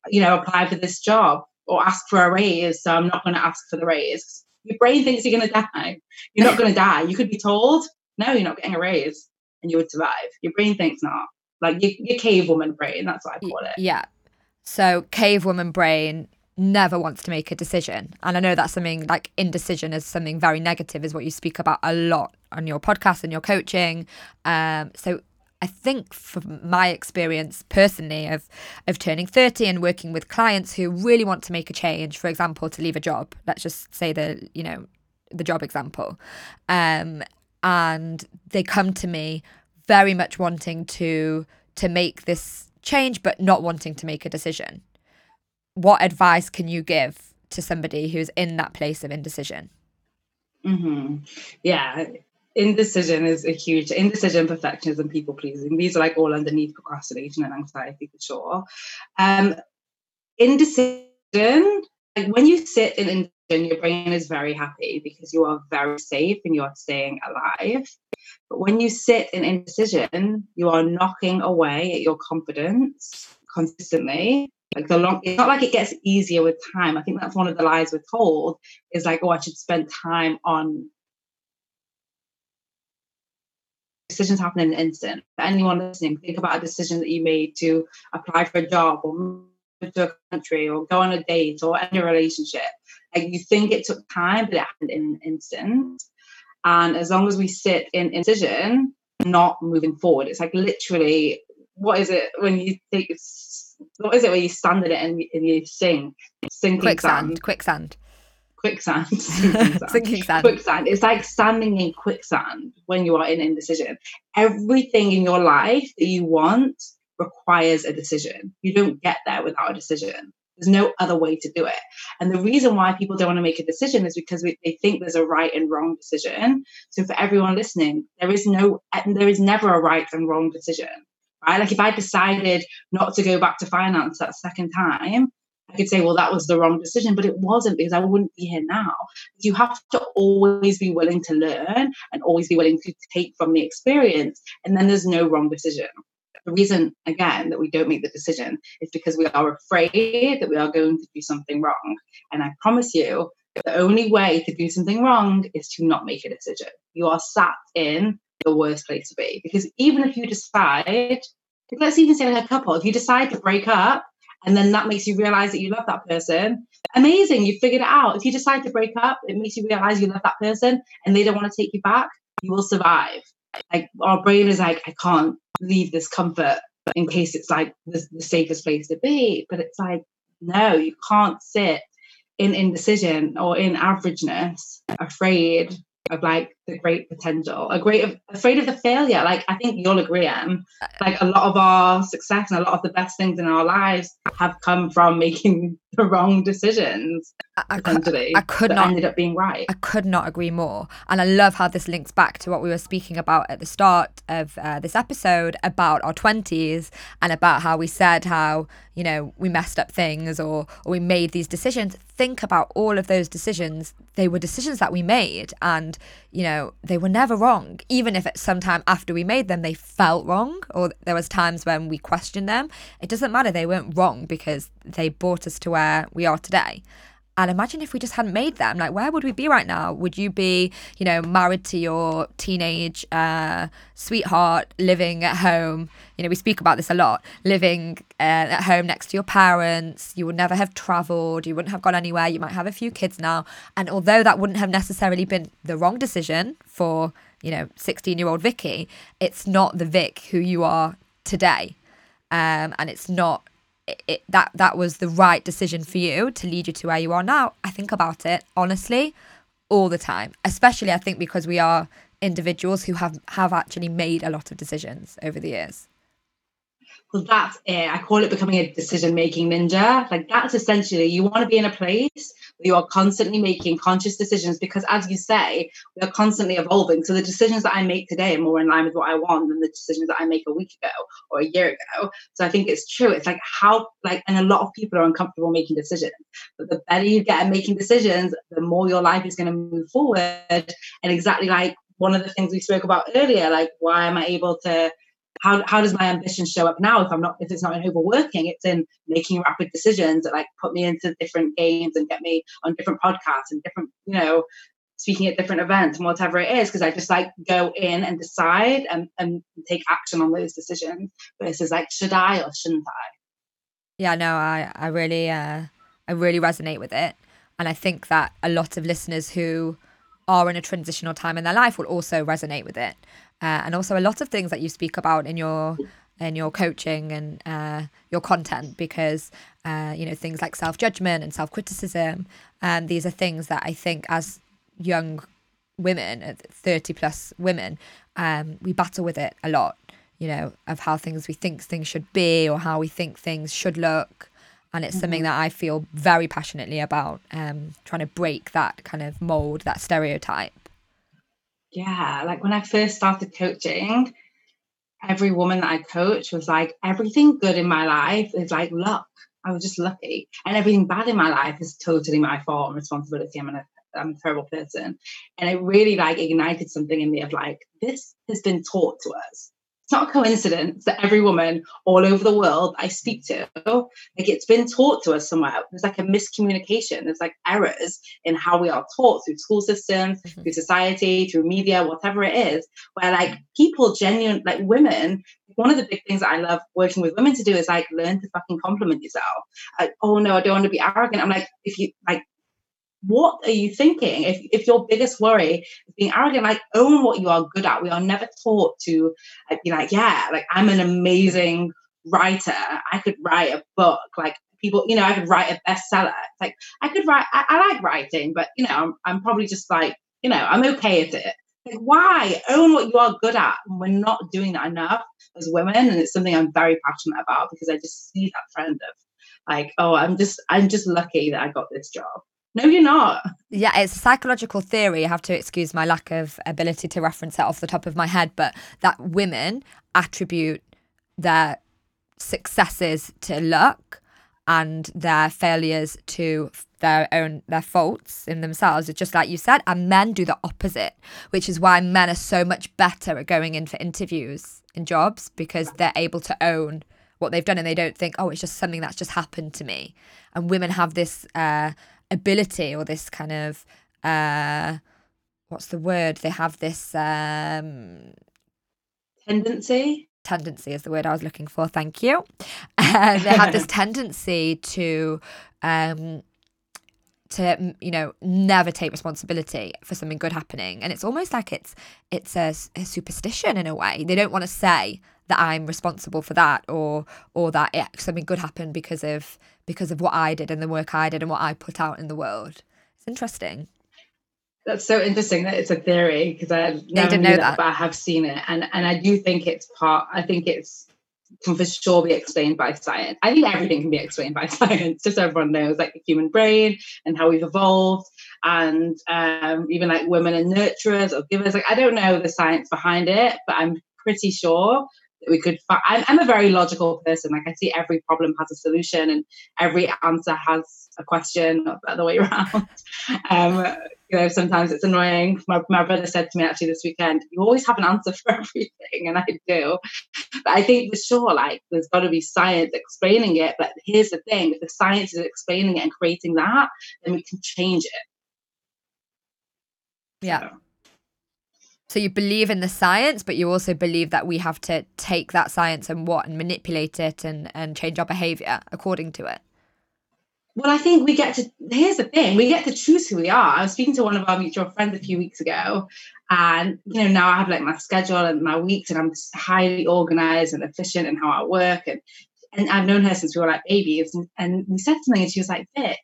you know, apply for this job or ask for a raise. So I'm not going to ask for the raise. Your brain thinks you're going to die. You're not going <laughs> to die. You could be told, no, you're not getting a raise, and you would survive. Your brain thinks not. Like your, your cave woman brain. That's what I call it. Yeah. So cave woman brain never wants to make a decision. And I know that's something like indecision is something very negative, is what you speak about a lot on your podcast and your coaching. Um, so I think from my experience personally of of turning 30 and working with clients who really want to make a change, for example, to leave a job, let's just say the, you know, the job example. Um, and they come to me very much wanting to to make this change but not wanting to make a decision. What advice can you give to somebody who's in that place of indecision? Mm-hmm. Yeah, indecision is a huge indecision, perfectionism, people pleasing. These are like all underneath procrastination and anxiety for sure. Um, indecision, like when you sit in indecision, your brain is very happy because you are very safe and you are staying alive. But when you sit in indecision, you are knocking away at your confidence consistently. Like the long, it's not like it gets easier with time. I think that's one of the lies we're told is like, oh, I should spend time on decisions happen in an instant. For anyone listening, think about a decision that you made to apply for a job or move to a country or go on a date or end a relationship. Like you think it took time, but it happened in an instant. And as long as we sit in indecision, not moving forward, it's like literally, what is it when you think, what is it when you stand in it and, and you sink? Sinking quicksand, sand. quicksand quicksand, <laughs> sinking sand. Quicksand. It's like standing in quicksand when you are in indecision. Everything in your life that you want requires a decision. You don't get there without a decision. There's no other way to do it. And the reason why people don't want to make a decision is because we, they think there's a right and wrong decision. So for everyone listening, there is no, there is never a right and wrong decision. Right? Like if I decided not to go back to finance that second time, I could say, well, that was the wrong decision, but it wasn't because I wouldn't be here now. You have to always be willing to learn and always be willing to take from the experience. And then there's no wrong decision. The reason, again, that we don't make the decision is because we are afraid that we are going to do something wrong. And I promise you, the only way to do something wrong is to not make a decision. You are sat in the worst place to be. Because even if you decide, let's even say like a couple, if you decide to break up, and then that makes you realize that you love that person. Amazing you figured it out. If you decide to break up it makes you realize you love that person and they don't want to take you back you will survive. Like our brain is like i can't leave this comfort in case it's like the, the safest place to be. But it's like no you can't sit in indecision or in averageness afraid of like the great potential, a great afraid of the failure. Like I think you'll agree, Em. Like a lot of our success and a lot of the best things in our lives have come from <laughs> making the wrong decisions. I, I, I could not ended up being right. I could not agree more, and I love how this links back to what we were speaking about at the start of uh, this episode about our twenties and about how we said how you know we messed up things or or we made these decisions. Think about all of those decisions. They were decisions that we made, and you know they were never wrong. Even if at some time after we made them they felt wrong, or there was times when we questioned them. It doesn't matter. They weren't wrong because they brought us to where we are today. And imagine if we just hadn't made them. Like, where would we be right now? Would you be, you know, married to your teenage uh, sweetheart, living at home? You know, we speak about this a lot. Living uh, at home next to your parents. You would never have travelled. You wouldn't have gone anywhere. You might have a few kids now. And although that wouldn't have necessarily been the wrong decision for, you know, 16 year old Vikki, it's not the Vic who you are today. Um, and it's not it, that that was the right decision for you to lead you to where you are now. I think about it honestly all the time, especially I think because we are individuals who have have actually made a lot of decisions over the years. Well, that's it. I call it becoming a decision making ninja. Like, that's essentially you want to be in a place you are constantly making conscious decisions because, as you say, we are constantly evolving. So, the decisions that I make today are more in line with what I want than the decisions that I make a week ago or a year ago. So, I think it's true. It's like how, like, and a lot of people are uncomfortable making decisions. But the better you get at making decisions, the more your life is going to move forward. And exactly like one of the things we spoke about earlier, like, why am I able to? How, how does my ambition show up now if i'm not if it's not in overworking? It's in making rapid decisions that like put me into different games and get me on different podcasts and different you know speaking at different events and whatever it is because i just like go in and decide and, and take action on those decisions versus like should i or shouldn't i? Yeah no i i really uh i really resonate with it. And i think that a lot of listeners who are in a transitional time in their life will also resonate with it uh, and also a lot of things that you speak about in your in your coaching and uh, your content because uh, you know things like self judgment and self criticism and these are things that I think as young women, uh, thirty plus women, um, we battle with it a lot. You know of how things we think things should be or how we think things should look. And it's mm-hmm. something that I feel very passionately about, um, trying to break that kind of mold, that stereotype yeah, like when I first started coaching, every woman that I coach was like, everything good in my life is like luck. I was just lucky. And everything bad in my life is totally my fault and responsibility. I'm a, I'm a terrible person. And it really like ignited something in me of like, this has been taught to us it's not a coincidence that every woman all over the world I speak to, like it's been taught to us somewhere. There's like a miscommunication. There's like errors in how we are taught through school systems, mm-hmm. through society, through media, whatever it is, where like people genuine, like women, one of the big things that I love working with women to do is like learn to fucking compliment yourself. Like, oh no, I don't want to be arrogant. I'm like, if you like what are you thinking? If, if your biggest worry is being arrogant, like own what you are good at. We are never taught to be like, yeah, like I'm an amazing writer. I could write a book. Like people, you know, I could write a bestseller. It's like I could write. I, I like writing, but you know, I'm, I'm probably just like, you know, I'm okay at it. Like, why own what you are good at? And we're not doing that enough as women, and it's something I'm very passionate about because I just see that trend of like, oh, I'm just, I'm just lucky that I got this job. No, you're not. Yeah, it's a psychological theory. I have to excuse my lack of ability to reference it off the top of my head, but that women attribute their successes to luck and their failures to their own their faults in themselves it's just like you said and men do the opposite which is why men are so much better at going in for interviews in jobs because they're able to own what they've done and they don't think oh it's just something that's just happened to me and women have this uh, ability or this kind of uh what's the word? They have this um tendency? tendency is the word i was looking for thank you. <laughs> Uh, they have this <laughs> tendency to um to you know never take responsibility for something good happening. And it's almost like it's it's a, a superstition in a way. They don't want to say that i'm responsible for that or or that it, something good happened because of because of what i did and the work i did and what i put out in the world. It's interesting. That's so interesting that it's a theory because I never knew that, that, but I have seen it, and and I do think it's part. I think it's can for sure be explained by science. I think everything can be explained by <laughs> science, just so everyone knows, like the human brain and how we've evolved, and um, even like women and nurturers or givers. Like I don't know the science behind it, but I'm pretty sure we could find. I'm, I'm a very logical person. Like I see every problem has a solution and every answer has a question, not the other way <laughs> around. um, you know, sometimes it's annoying. My, my brother said to me actually this weekend, you always have an answer <laughs> for everything. And I do. But I think for sure, like, there's got to be science explaining it. But here's the thing if the science is explaining it and creating that, then we can change it. Yeah. So. So you believe in the science, but you also believe that we have to take that science and what and manipulate it and, and change our behavior according to it. Well, I think we get to, here's the thing, we get to choose who we are. I was speaking to one of our mutual friends a few weeks ago, and, you know, now I have like my schedule and my weeks, and I'm highly organized and efficient in how I work. And, and I've known her since we were like babies. And, and we said something, and she was like, Vic,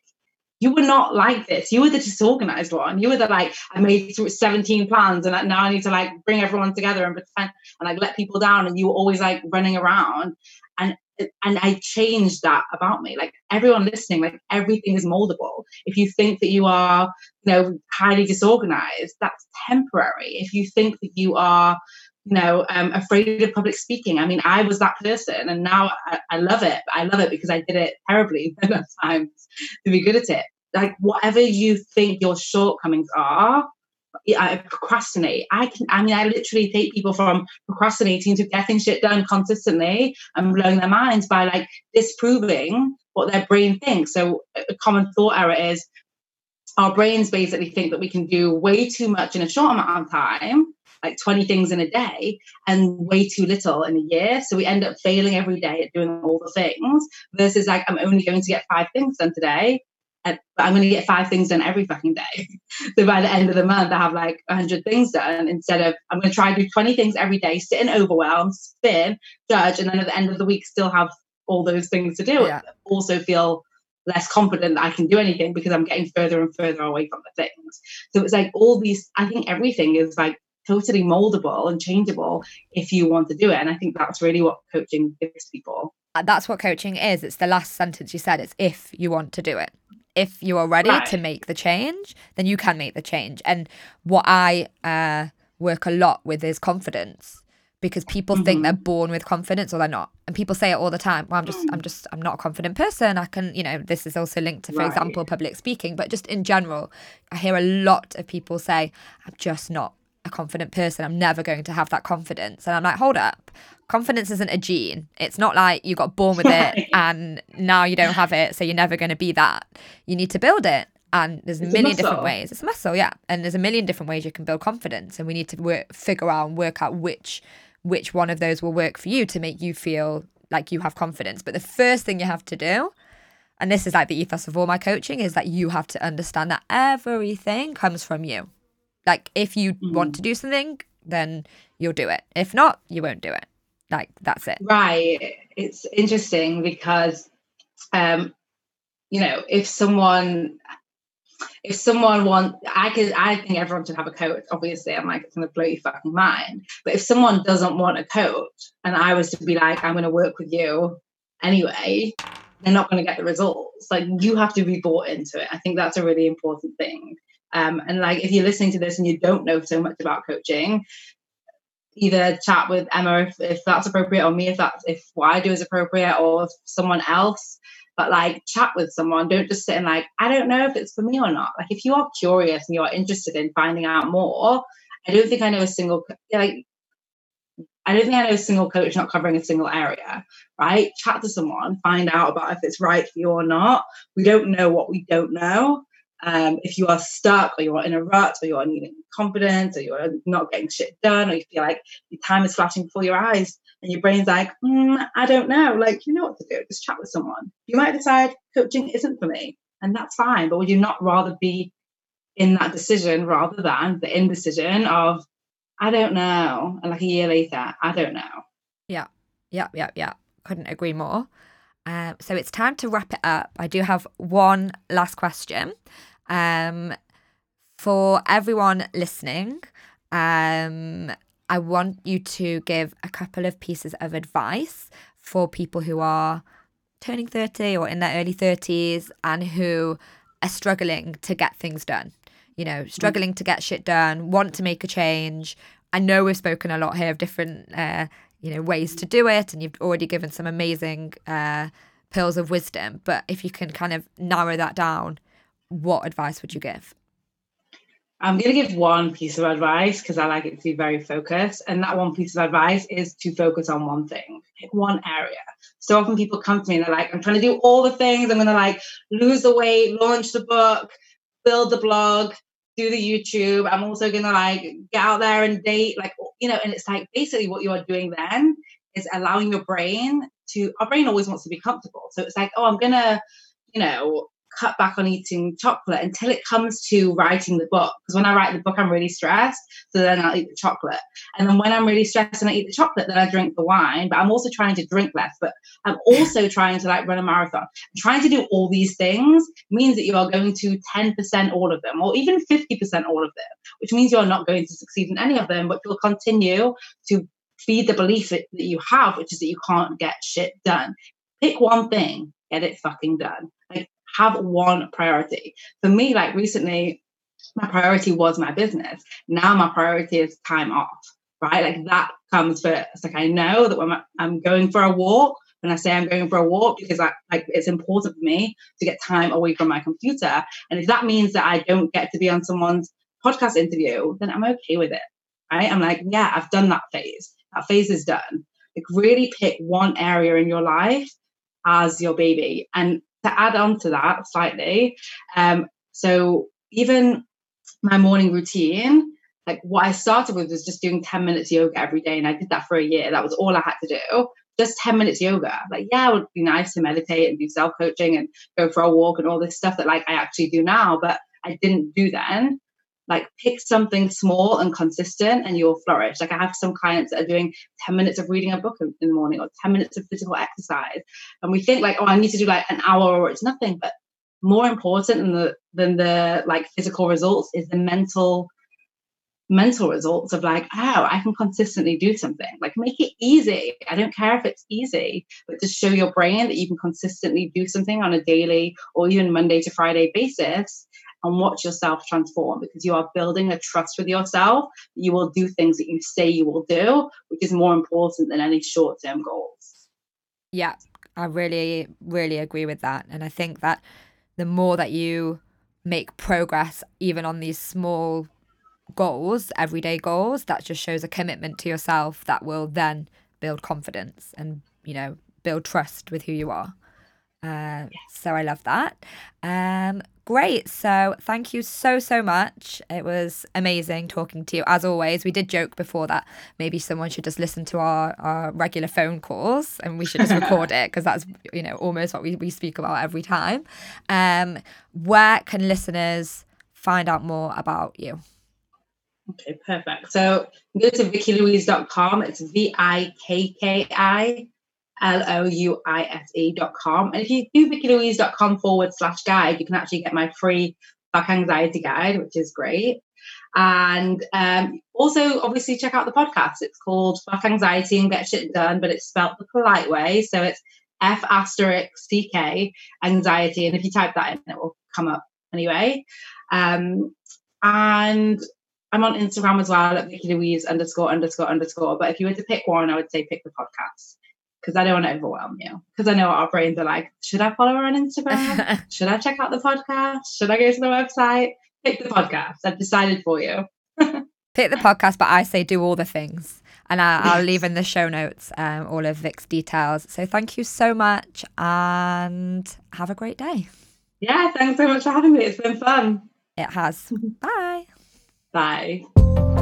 you were not like this. You were the disorganized one. You were the like, I made 17 plans and now I need to like bring everyone together and pretend and like let people down. And you were always like running around. And and I changed that about me. Like everyone listening, like everything is moldable. If you think that you are, you know, highly disorganized, that's temporary. If you think that you are, you know, um, afraid of public speaking, I mean, I was that person, and now I, I love it. I love it because I did it terribly <laughs> enough times to be good at it. Like whatever you think your shortcomings are, I procrastinate. I can, I mean, I literally take people from procrastinating to getting shit done consistently and blowing their minds by like disproving what their brain thinks. So, a common thought error is our brains basically think that we can do way too much in a short amount of time, like 20 things in a day, and way too little in a year. So, we end up failing every day at doing all the things versus like, I'm only going to get five things done today but I'm going to get five things done every fucking day. <laughs> so by the end of the month, I have like 100 things done instead of I'm going to try and do 20 things every day, sit in overwhelm, spin, judge, and then at the end of the week, still have all those things to do. Yeah. Also feel less confident that I can do anything because I'm getting further and further away from the things. So it's like all these, I think everything is like totally moldable and changeable if you want to do it. And I think that's really what coaching gives people. That's what coaching is. It's the last sentence you said. It's if you want to do it if you are ready right. to make the change, then you can make the change. And what I uh, work a lot with is confidence because people mm-hmm. think they're born with confidence or they're not. And people say it all the time. Well, I'm just, I'm just, I'm not a confident person. I can, you know, this is also linked to, for right. example, public speaking, but just in general, I hear a lot of people say, I'm just not a confident person. I'm never going to have that confidence. And I'm like, hold up confidence isn't a gene. It's not like you got born with it and now you don't have it, so you're never going to be that. You need to build it. And there's a it's million a different ways. It's a muscle, yeah. And there's a million different ways you can build confidence. And we need to work, figure out and work out which which one of those will work for you to make you feel like you have confidence. But the first thing you have to do, and this is like the ethos of all my coaching, is that you have to understand that everything comes from you. Like if you mm-hmm. want to do something, then you'll do it. If not, you won't do it. Like that's it. Right. It's interesting because um, you know, if someone if someone want I could I think everyone should have a coach. Obviously, I'm like, it's gonna blow your fucking mind. But if someone doesn't want a coach and I was to be like, I'm gonna work with you anyway, they're not gonna get the results. Like you have to be bought into it. I think that's a really important thing. Um, and like if you're listening to this and you don't know so much about coaching, either chat with Emma if, if that's appropriate, or me if that's if what I do is appropriate, or someone else. But like chat with someone. Don't just sit and like I don't know if it's for me or not. Like if you are curious and you are interested in finding out more, I don't think I know a single like. I don't think I know a single coach not covering a single area, right? Chat to someone, find out about if it's right for you or not. We don't know what we don't know. Um, if you are stuck or you're in a rut or you're needing confidence or you're not getting shit done or you feel like your time is flashing before your eyes and your brain's like, mm, I don't know, like, you know what to do, just chat with someone. You might decide coaching isn't for me and that's fine, but would you not rather be in that decision rather than the indecision of, I don't know, and like a year later, I don't know. Yeah, yeah, yeah, yeah. Couldn't agree more. Uh, so it's time to wrap it up. I do have one last question. Um, for everyone listening, um, I want you to give a couple of pieces of advice for people who are turning 30 or in their early 30s and who are struggling to get things done. You know, struggling to get shit done, want to make a change. I know we've spoken a lot here of different uh, you know ways to do it and you've already given some amazing uh, pills of wisdom but if you can kind of narrow that down what advice would you give I'm going to give one piece of advice because I like it to be very focused. And that one piece of advice is to focus on one thing, one area. So often people come to me and they're like, I'm trying to do all the things. I'm going to like lose the weight, launch the book, build the blog, do the YouTube. I'm also going to like get out there and date, like, you know, and it's like basically what you are doing then is allowing your brain to, our brain always wants to be comfortable. So it's like, oh, I'm going to, you know, cut back on eating chocolate until it comes to writing the book. Because when I write the book, I'm really stressed. So then I'll eat the chocolate. And then when I'm really stressed and I eat the chocolate, then I drink the wine. But I'm also trying to drink less. But I'm <laughs> also trying to like run a marathon. trying to do all these things means that you are going to 10% all of them, or even 50% all of them, which means you're not going to succeed in any of them, but you'll continue to feed the belief that, that you have, which is that you can't get shit done. Pick one thing, get it fucking done. Have one priority. For me, like recently, my priority was my business. Now my priority is time off, right? Like that comes first. Like I know that when I'm going for a walk, when I say I'm going for a walk, because I like it's important for me to get time away from my computer. And if that means that I don't get to be on someone's podcast interview, then I'm okay with it. Right? I'm like, yeah, I've done that phase. That phase is done. Like really pick one area in your life as your baby. And to add on to that slightly, um, so even my morning routine, like what I started with was just doing 10 minutes yoga every day. And I did that for a year. That was all I had to do. Just 10 minutes yoga. Like, yeah, it would be nice to meditate and do self coaching and go for a walk and all this stuff that like I actually do now, but I didn't do then like pick something small and consistent and you'll flourish. Like i have some clients that are doing 10 minutes of reading a book in the morning or 10 minutes of physical exercise. And we think like oh i need to do like an hour or it's nothing. But more important than the than the like physical results is the mental mental results of like oh i can consistently do something. Like make it easy. I don't care if it's easy but just show your brain that you can consistently do something on a daily or even monday to friday basis and watch yourself transform because you are building a trust with yourself. You will do things that you say you will do, which is more important than any short term goals. Yeah, I really, really agree with that. And I think that the more that you make progress, even on these small goals, everyday goals, that just shows a commitment to yourself that will then build confidence and, you know, build trust with who you are. Uh, so I love that. Um, great. So thank you so, so much. It was amazing talking to you. As always, we did joke before that maybe someone should just listen to our, our regular phone calls and we should just <laughs> record it because that's, you know, almost what we, we speak about every time. Um, where can listeners find out more about you? Okay, perfect. So go to vikkilouise.com. It's V I K K I L-O-U-I-S-E dot com. And if you do vikkilouise.com forward slash guide, you can actually get my free back anxiety guide, which is great. And um, also, obviously, check out the podcast. It's called Fuck Anxiety and Get Shit Done, but it's spelled the polite way. So it's F asterisk CK anxiety. And if you type that in, it will come up anyway. Um, and I'm on Instagram as well at Vikki Louise underscore underscore underscore. But if you were to pick one, I would say pick the podcast because I don't want to overwhelm you. Because I know our brains are like, should I follow her on Instagram? <laughs> should I check out the podcast? Should I go to the website? Pick the podcast. I've decided for you. <laughs> Pick the podcast, but I say do all the things. And I, will leave in the show notes um, all of Vic's details. So thank you so much and have a great day. Yeah, thanks so much for having me. It's been fun. It has. <laughs> Bye. Bye.